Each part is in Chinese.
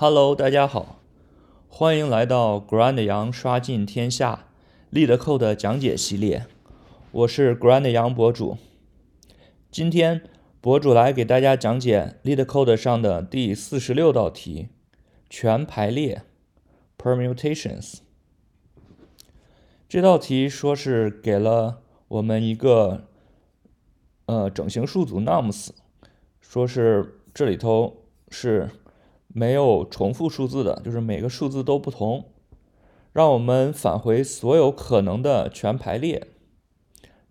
Hello，大家好，欢迎来到 Grand 羊刷尽天下 LeetCode 讲解系列，我是 Grand 羊博主。今天博主来给大家讲解 LeetCode 上的第四十六道题：全排列 （Permutations）。这道题说是给了我们一个呃整形数组 nums，说是这里头是。没有重复数字的，就是每个数字都不同。让我们返回所有可能的全排列，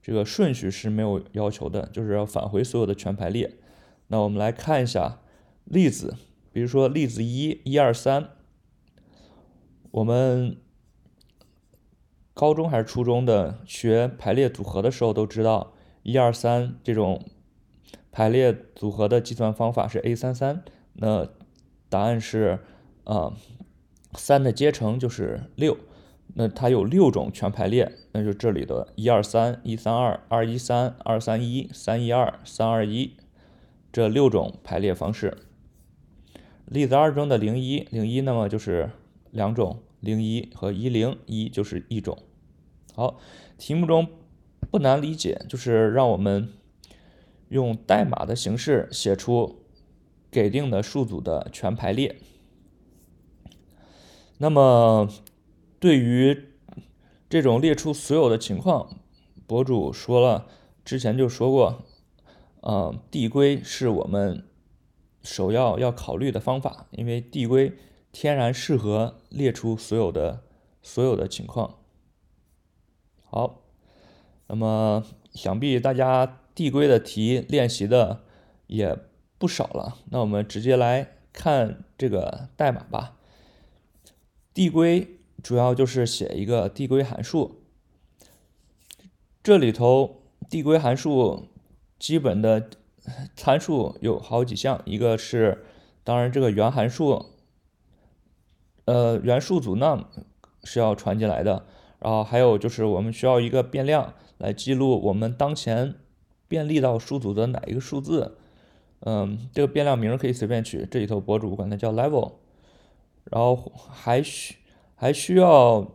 这个顺序是没有要求的，就是要返回所有的全排列。那我们来看一下例子，比如说例子一，一二三。我们高中还是初中的学排列组合的时候都知道，一二三这种排列组合的计算方法是 a 三三。那答案是，啊，三的阶乘就是六，那它有六种全排列，那就这里的一二三一三二二一三二三一三一二三二一这六种排列方式。例子二中的零一零一，那么就是两种零一和一零一就是一种。好，题目中不难理解，就是让我们用代码的形式写出。给定的数组的全排列。那么，对于这种列出所有的情况，博主说了，之前就说过，嗯，递归是我们首要要考虑的方法，因为递归天然适合列出所有的所有的情况。好，那么想必大家递归的题练习的也。不少了，那我们直接来看这个代码吧。递归主要就是写一个递归函数，这里头递归函数基本的参数有好几项，一个是当然这个原函数，呃原数组 num 是要传进来的，然后还有就是我们需要一个变量来记录我们当前便利到数组的哪一个数字。嗯，这个变量名可以随便取，这里头博主管它叫 level，然后还需还需要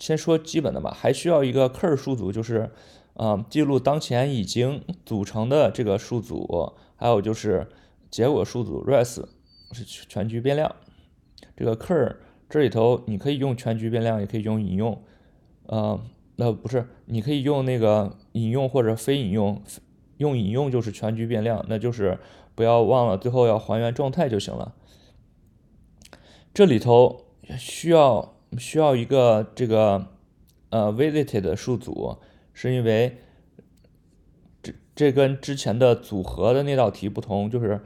先说基本的吧，还需要一个 cur 数组，就是嗯记录当前已经组成的这个数组，还有就是结果数组 res 是全局变量，这个 cur 这里头你可以用全局变量，也可以用引用，呃，那不是，你可以用那个引用或者非引用。用引用就是全局变量，那就是不要忘了最后要还原状态就行了。这里头需要需要一个这个呃 visited 数组，是因为这这跟之前的组合的那道题不同，就是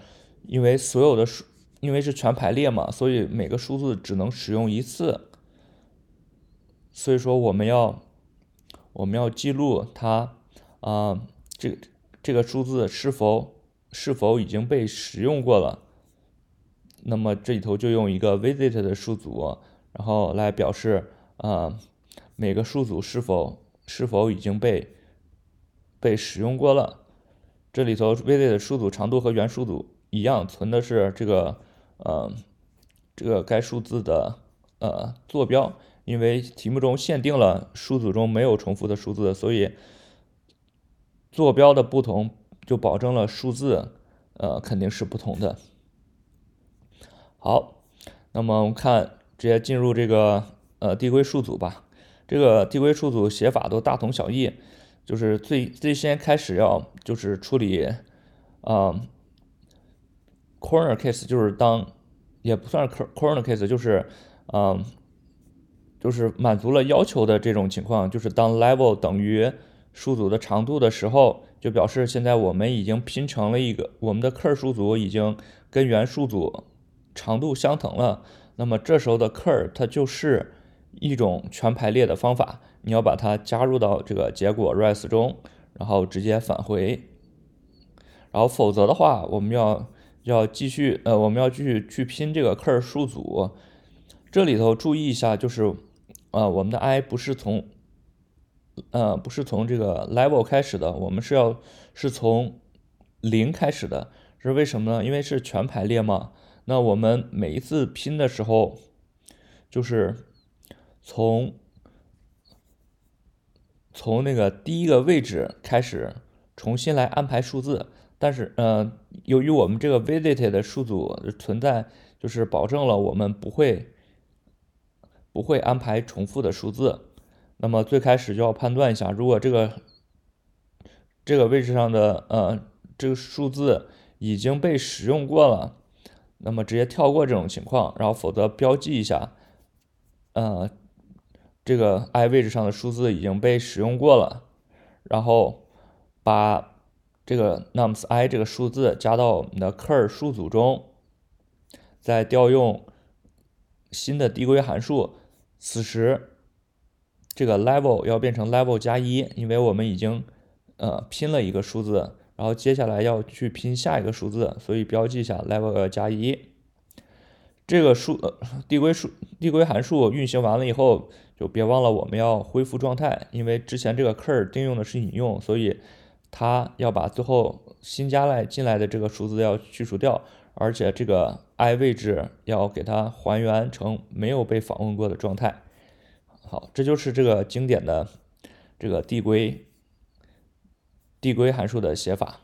因为所有的数因为是全排列嘛，所以每个数字只能使用一次，所以说我们要我们要记录它啊这。这个数字是否是否已经被使用过了？那么这里头就用一个 visit 的数组，然后来表示啊每个数组是否是否已经被被使用过了。这里头 visit 数组长度和原数组一样，存的是这个呃这个该数字的呃坐标，因为题目中限定了数组中没有重复的数字，所以。坐标的不同就保证了数字，呃，肯定是不同的。好，那么我们看，直接进入这个呃递归数组吧。这个递归数组写法都大同小异，就是最最先开始要就是处理啊 corner case，就是当也不算是 corner case，就是嗯就是满足了要求的这种情况，就是当 level 等于。数组的长度的时候，就表示现在我们已经拼成了一个我们的 cur 数组已经跟原数组长度相等了。那么这时候的 cur 它就是一种全排列的方法，你要把它加入到这个结果 res 中，然后直接返回。然后否则的话，我们要要继续呃，我们要继续去拼这个 cur 数组。这里头注意一下，就是呃，我们的 i 不是从呃，不是从这个 level 开始的，我们是要是从零开始的，是为什么呢？因为是全排列嘛。那我们每一次拼的时候，就是从从那个第一个位置开始重新来安排数字。但是，呃，由于我们这个 visited 的数组存在，就是保证了我们不会不会安排重复的数字。那么最开始就要判断一下，如果这个这个位置上的呃这个数字已经被使用过了，那么直接跳过这种情况，然后否则标记一下，呃，这个 i 位置上的数字已经被使用过了，然后把。这个 nums i 这个数字加到你的 cur 数组中，再调用新的递归函数。此时，这个 level 要变成 level 加一，因为我们已经呃拼了一个数字，然后接下来要去拼下一个数字，所以标记一下 level 加一。这个数呃递归数递归函数运行完了以后，就别忘了我们要恢复状态，因为之前这个 cur 定用的是引用，所以。它要把最后新加来进来的这个数字要去除掉，而且这个 i 位置要给它还原成没有被访问过的状态。好，这就是这个经典的这个递归递归函数的写法。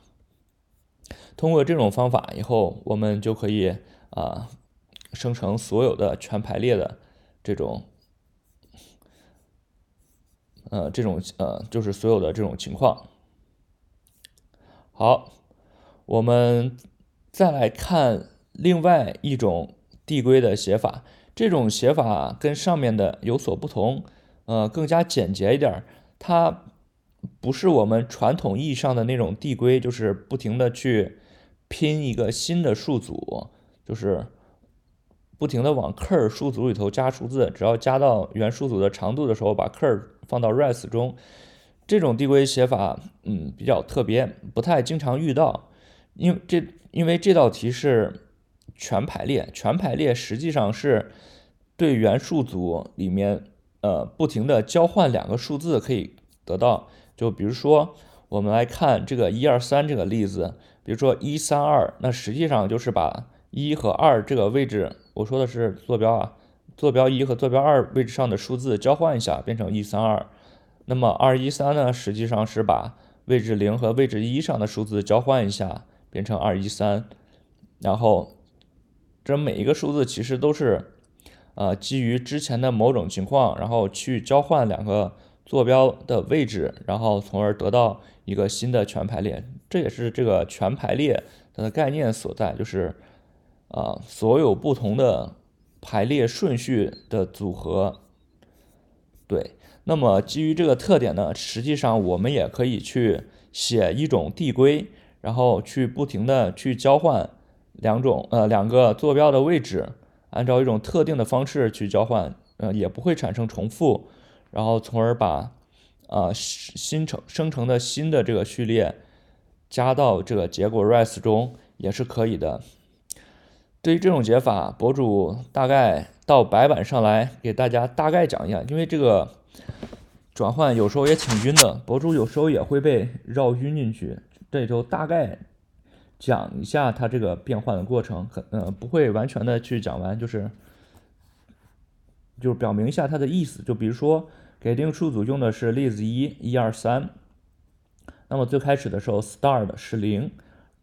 通过这种方法以后，我们就可以啊生成所有的全排列的这种呃这种呃就是所有的这种情况。好，我们再来看另外一种递归的写法。这种写法跟上面的有所不同，呃，更加简洁一点儿。它不是我们传统意义上的那种递归，就是不停的去拼一个新的数组，就是不停的往 cur 数组里头加数字，只要加到原数组的长度的时候，把 cur 放到 res 中。这种递归写法，嗯，比较特别，不太经常遇到。因为这，因为这道题是全排列，全排列实际上是对原数组里面，呃，不停的交换两个数字可以得到。就比如说，我们来看这个一二三这个例子，比如说一三二，那实际上就是把一和二这个位置，我说的是坐标啊，坐标一和坐标二位置上的数字交换一下，变成一三二。那么二一三呢，实际上是把位置零和位置一上的数字交换一下，变成二一三。然后这每一个数字其实都是，呃，基于之前的某种情况，然后去交换两个坐标的位置，然后从而得到一个新的全排列。这也是这个全排列它的概念所在，就是啊，所有不同的排列顺序的组合，对。那么基于这个特点呢，实际上我们也可以去写一种递归，然后去不停的去交换两种呃两个坐标的位置，按照一种特定的方式去交换，呃也不会产生重复，然后从而把啊新成生成的新的这个序列加到这个结果 res 中也是可以的。对于这种解法，博主大概到白板上来给大家大概讲一下，因为这个。转换有时候也挺晕的，博主有时候也会被绕晕进去。这里头大概讲一下它这个变换的过程，可呃不会完全的去讲完，就是就是表明一下它的意思。就比如说给定数组用的是例子一，一二三，那么最开始的时候 start 是零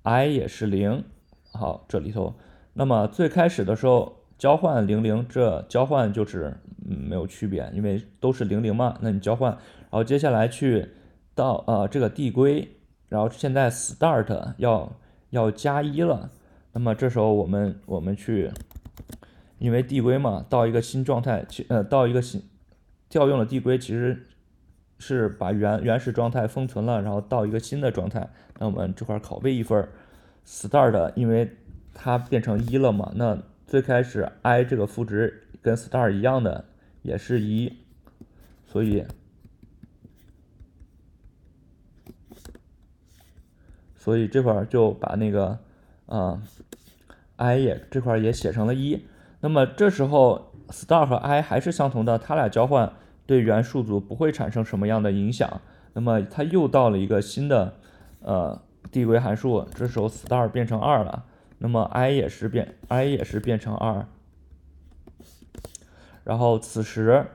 ，i 也是零，好这里头，那么最开始的时候。交换零零，这交换就是嗯没有区别，因为都是零零嘛。那你交换，然后接下来去到呃这个递归，然后现在 start 要要加一了。那么这时候我们我们去，因为递归嘛，到一个新状态，呃到一个新调用了递归，其实是把原原始状态封存了，然后到一个新的状态。那我们这块拷贝一份 start，因为它变成一了嘛，那。最开始 i 这个赋值跟 star 一样的，也是一，所以，所以这块就把那个啊 i 也这块也写成了一。那么这时候 star 和 i 还是相同的，它俩交换对原数组不会产生什么样的影响。那么它又到了一个新的呃递归函数，这时候 star 变成二了，那么 i 也是变 i 也是变成二，然后此时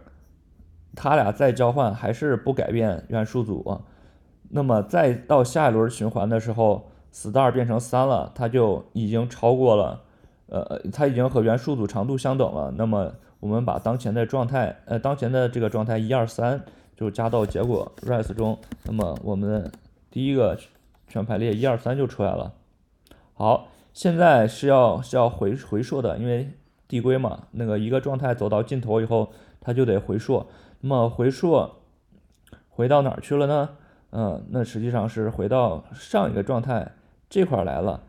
它俩再交换还是不改变原数组，那么再到下一轮循环的时候，star 变成三了，它就已经超过了，呃，它已经和原数组长度相等了，那么我们把当前的状态，呃，当前的这个状态一二三就加到结果 res 中，那么我们第一个全排列一二三就出来了。好，现在是要是要回回溯的，因为递归嘛，那个一个状态走到尽头以后，它就得回溯。那么回溯回到哪儿去了呢？嗯，那实际上是回到上一个状态这块来了。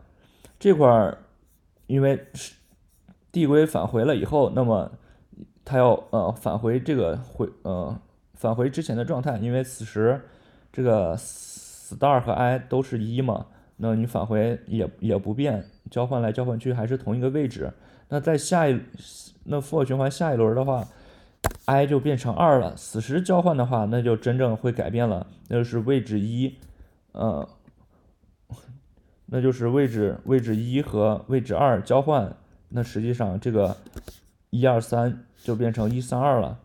这块儿因为是递归返回了以后，那么它要呃返回这个回呃返回之前的状态，因为此时这个 star 和 i 都是一嘛，那你返回也也不变，交换来交换去还是同一个位置。那在下一那 for 循环下一轮的话，i 就变成二了。此时交换的话，那就真正会改变了，那就是位置一，呃，那就是位置位置一和位置二交换，那实际上这个一二三。就变成一三二了，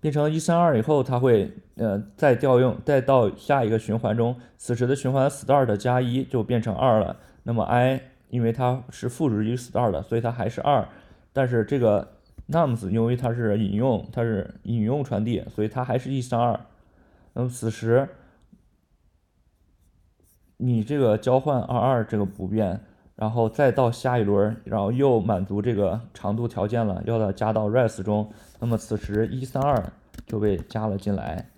变成一三二以后，它会呃再调用，再到下一个循环中，此时的循环 start 加一就变成二了。那么 i 因为它是赋值于 start 的所以它还是二，但是这个 nums 因为它是引用，它是引用传递，所以它还是一三二。那么此时你这个交换二二这个不变。然后再到下一轮，然后又满足这个长度条件了，要它加到 res 中。那么此时一三二就被加了进来。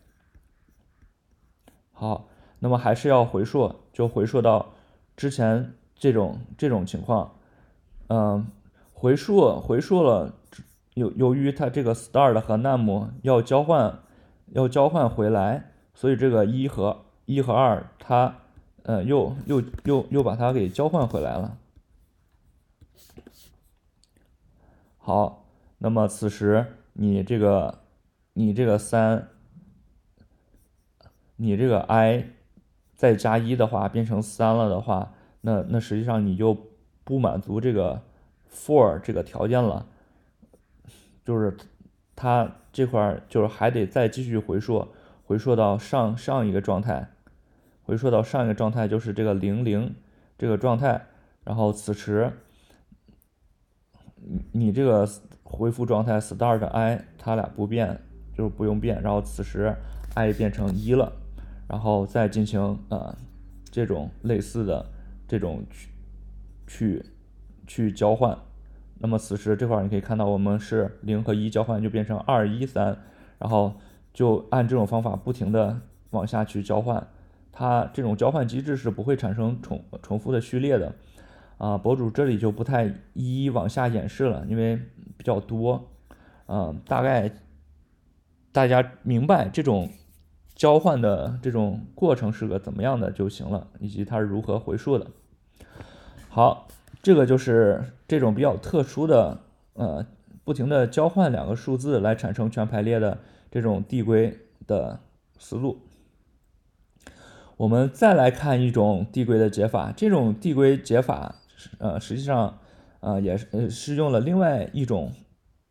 好，那么还是要回溯，就回溯到之前这种这种情况。嗯，回溯回溯了，由由于它这个 start 和 num 要交换要交换回来，所以这个一和一和二它。嗯，又又又又把它给交换回来了。好，那么此时你这个你这个三，你这个 i 再加一的话变成三了的话，那那实际上你就不满足这个 for 这个条件了，就是它这块儿就是还得再继续回溯，回溯到上上一个状态。回溯到上一个状态，就是这个零零这个状态，然后此时你你这个恢复状态 start i 它俩不变，就是不用变，然后此时 i 变成一了，然后再进行呃这种类似的这种去去去交换，那么此时这块你可以看到我们是零和一交换就变成二一三，然后就按这种方法不停的往下去交换。它这种交换机制是不会产生重重复的序列的，啊，博主这里就不太一一往下演示了，因为比较多，嗯，大概大家明白这种交换的这种过程是个怎么样的就行了，以及它是如何回溯的。好，这个就是这种比较特殊的，呃，不停的交换两个数字来产生全排列的这种递归的思路。我们再来看一种递归的解法，这种递归解法，呃，实际上，呃，也是是用了另外一种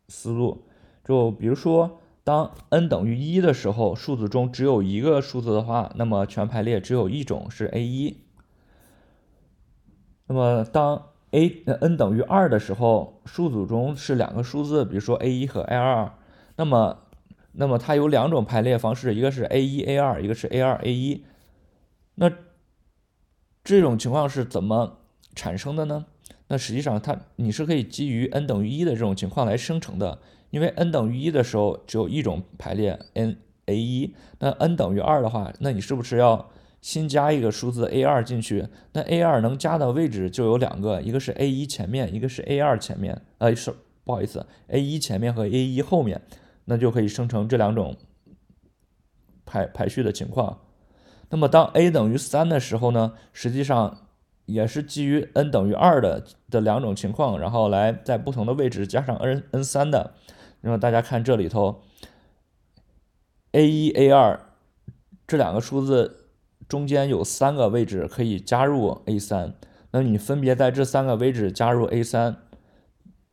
思路。就比如说，当 n 等于一的时候，数字中只有一个数字的话，那么全排列只有一种是 a 一。那么当 a n 等于二的时候，数组中是两个数字，比如说 a 一和 a 二，那么那么它有两种排列方式，一个是 a 一 a 二，一个是 a 二 a 一。那这种情况是怎么产生的呢？那实际上它你是可以基于 n 等于一的这种情况来生成的，因为 n 等于一的时候只有一种排列 n a 一，那 n 等于二的话，那你是不是要新加一个数字 a 二进去？那 a 二能加的位置就有两个，一个是 a 一前面，一个是 a 二前面，呃是不好意思，a 一前面和 a 一后面，那就可以生成这两种排排序的情况。那么当 a 等于三的时候呢，实际上也是基于 n 等于二的的两种情况，然后来在不同的位置加上 n n 三的。那么大家看这里头，a 一 a 二这两个数字中间有三个位置可以加入 A 三，那你分别在这三个位置加入 A 三，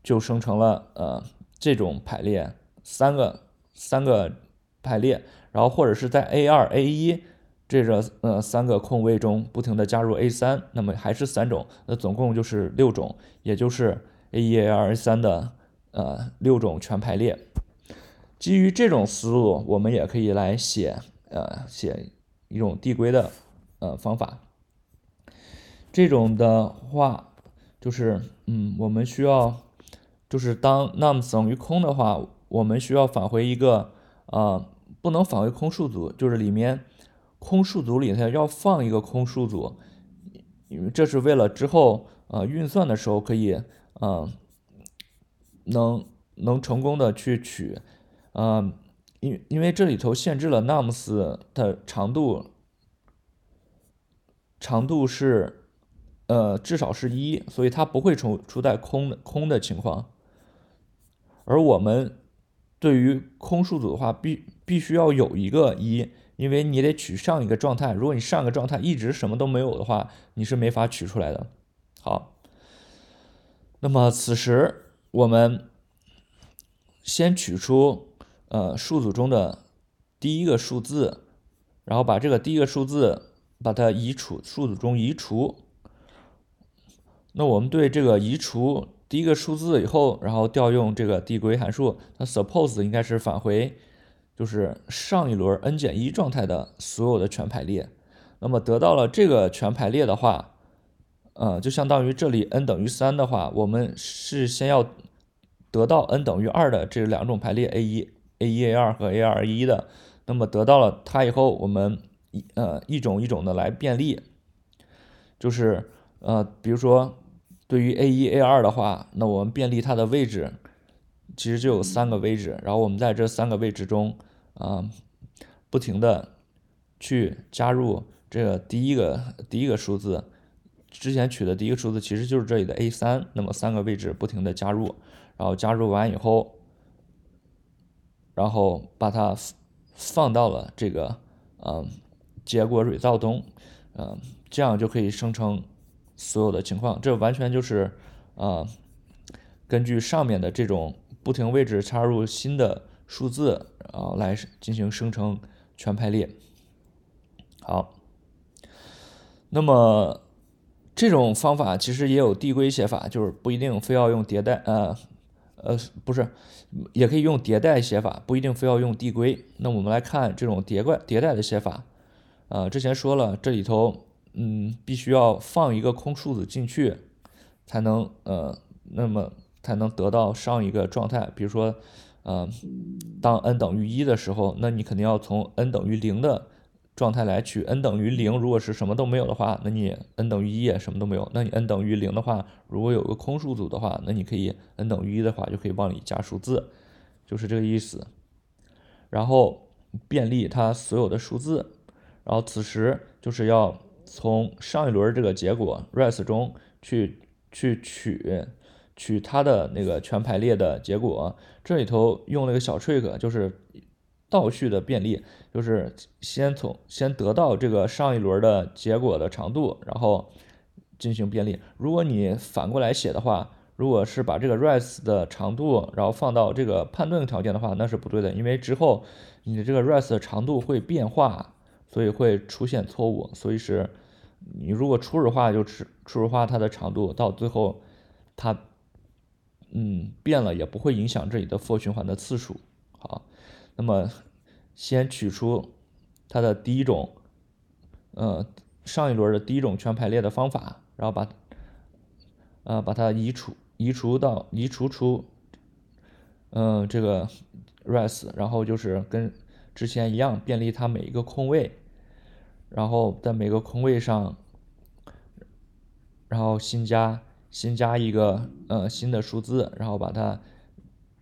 就生成了呃这种排列三个三个排列，然后或者是在 A 二 A 一这个呃三个空位中不停的加入 A 三，那么还是三种，那总共就是六种，也就是 A 一 A 二 A 三的呃六种全排列。基于这种思路，我们也可以来写呃写。一种递归的呃方法，这种的话就是嗯，我们需要就是当 nums 等于空的话，我们需要返回一个啊，不能返回空数组，就是里面空数组里头要放一个空数组，因为这是为了之后呃运算的时候可以嗯能能成功的去取嗯。因因为这里头限制了 nums 的长度，长度是呃至少是一，所以它不会出出在空的空的情况。而我们对于空数组的话，必必须要有一个一，因为你得取上一个状态。如果你上个状态一直什么都没有的话，你是没法取出来的。好，那么此时我们先取出。呃，数组中的第一个数字，然后把这个第一个数字把它移除，数组中移除。那我们对这个移除第一个数字以后，然后调用这个递归函数，那 suppose 应该是返回就是上一轮 n 减一状态的所有的全排列。那么得到了这个全排列的话，呃，就相当于这里 n 等于三的话，我们是先要得到 n 等于二的这两种排列 a 一。A 一 a 二和 a 二 a 一的，那么得到了它以后，我们一呃一种一种的来便利，就是呃比如说对于 a 一 a 二的话，那我们便利它的位置，其实就有三个位置，然后我们在这三个位置中啊不停的去加入这个第一个第一个数字，之前取的第一个数字其实就是这里的 a 三，那么三个位置不停的加入，然后加入完以后。然后把它放到了这个嗯结果 result 中，嗯，这样就可以生成所有的情况。这完全就是啊根据上面的这种不停位置插入新的数字啊来进行生成全排列。好，那么这种方法其实也有递归写法，就是不一定非要用迭代呃。呃，不是，也可以用迭代写法，不一定非要用递归。那我们来看这种迭怪迭代的写法。呃，之前说了，这里头，嗯，必须要放一个空数字进去，才能呃，那么才能得到上一个状态。比如说，呃，当 n 等于一的时候，那你肯定要从 n 等于零的。状态来取 n 等于零，如果是什么都没有的话，那你 n 等于一也什么都没有。那你 n 等于零的话，如果有个空数组的话，那你可以 n 等于一的话就可以往里加数字，就是这个意思。然后便利它所有的数字，然后此时就是要从上一轮这个结果 res 中去去取取它的那个全排列的结果。这里头用了一个小 trick，就是。倒序的便利就是先从先得到这个上一轮的结果的长度，然后进行便利。如果你反过来写的话，如果是把这个 res 的长度，然后放到这个判断条件的话，那是不对的，因为之后你的这个 res 的长度会变化，所以会出现错误。所以是你如果初始化就是初始化它的长度，到最后它嗯变了也不会影响这里的 for 循环的次数。好。那么，先取出它的第一种，呃，上一轮的第一种全排列的方法，然后把，呃，把它移除，移除到移除出，嗯，这个 res，然后就是跟之前一样，便利它每一个空位，然后在每个空位上，然后新加新加一个呃新的数字，然后把它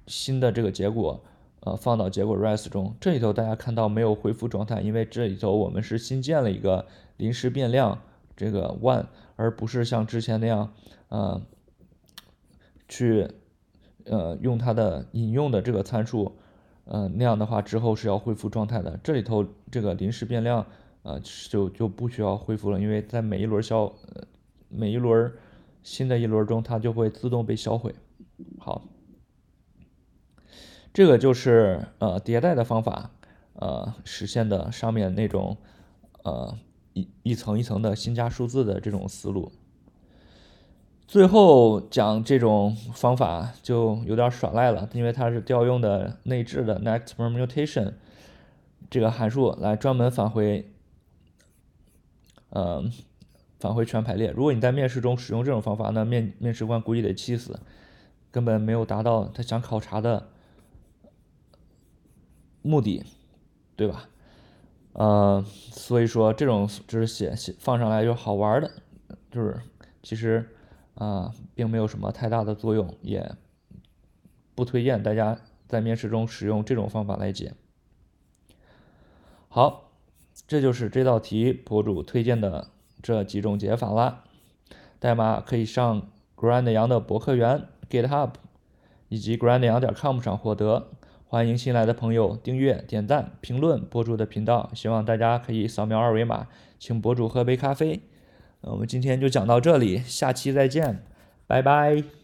新的这个结果。呃，放到结果 res 中，这里头大家看到没有恢复状态，因为这里头我们是新建了一个临时变量，这个 one，而不是像之前那样，呃，去，呃，用它的引用的这个参数，呃，那样的话之后是要恢复状态的。这里头这个临时变量啊，就就不需要恢复了，因为在每一轮销，每一轮新的一轮中，它就会自动被销毁。好，这个就是呃迭代的方法，呃实现的上面那种呃一一层一层的新加数字的这种思路。最后讲这种方法就有点耍赖了，因为它是调用的内置的 next permutation 这个函数来专门返回。呃，返回全排列。如果你在面试中使用这种方法，那面面试官估计得气死，根本没有达到他想考察的目的，对吧？呃，所以说这种就是写写放上来就好玩的，就是其实啊，并没有什么太大的作用，也不推荐大家在面试中使用这种方法来解。好。这就是这道题博主推荐的这几种解法啦。代码可以上 Grand 羊的博客园 GitHub 以及 Grand 羊点 com 上获得。欢迎新来的朋友订阅、点赞、评论博主的频道。希望大家可以扫描二维码，请博主喝杯咖啡。我们今天就讲到这里，下期再见，拜拜。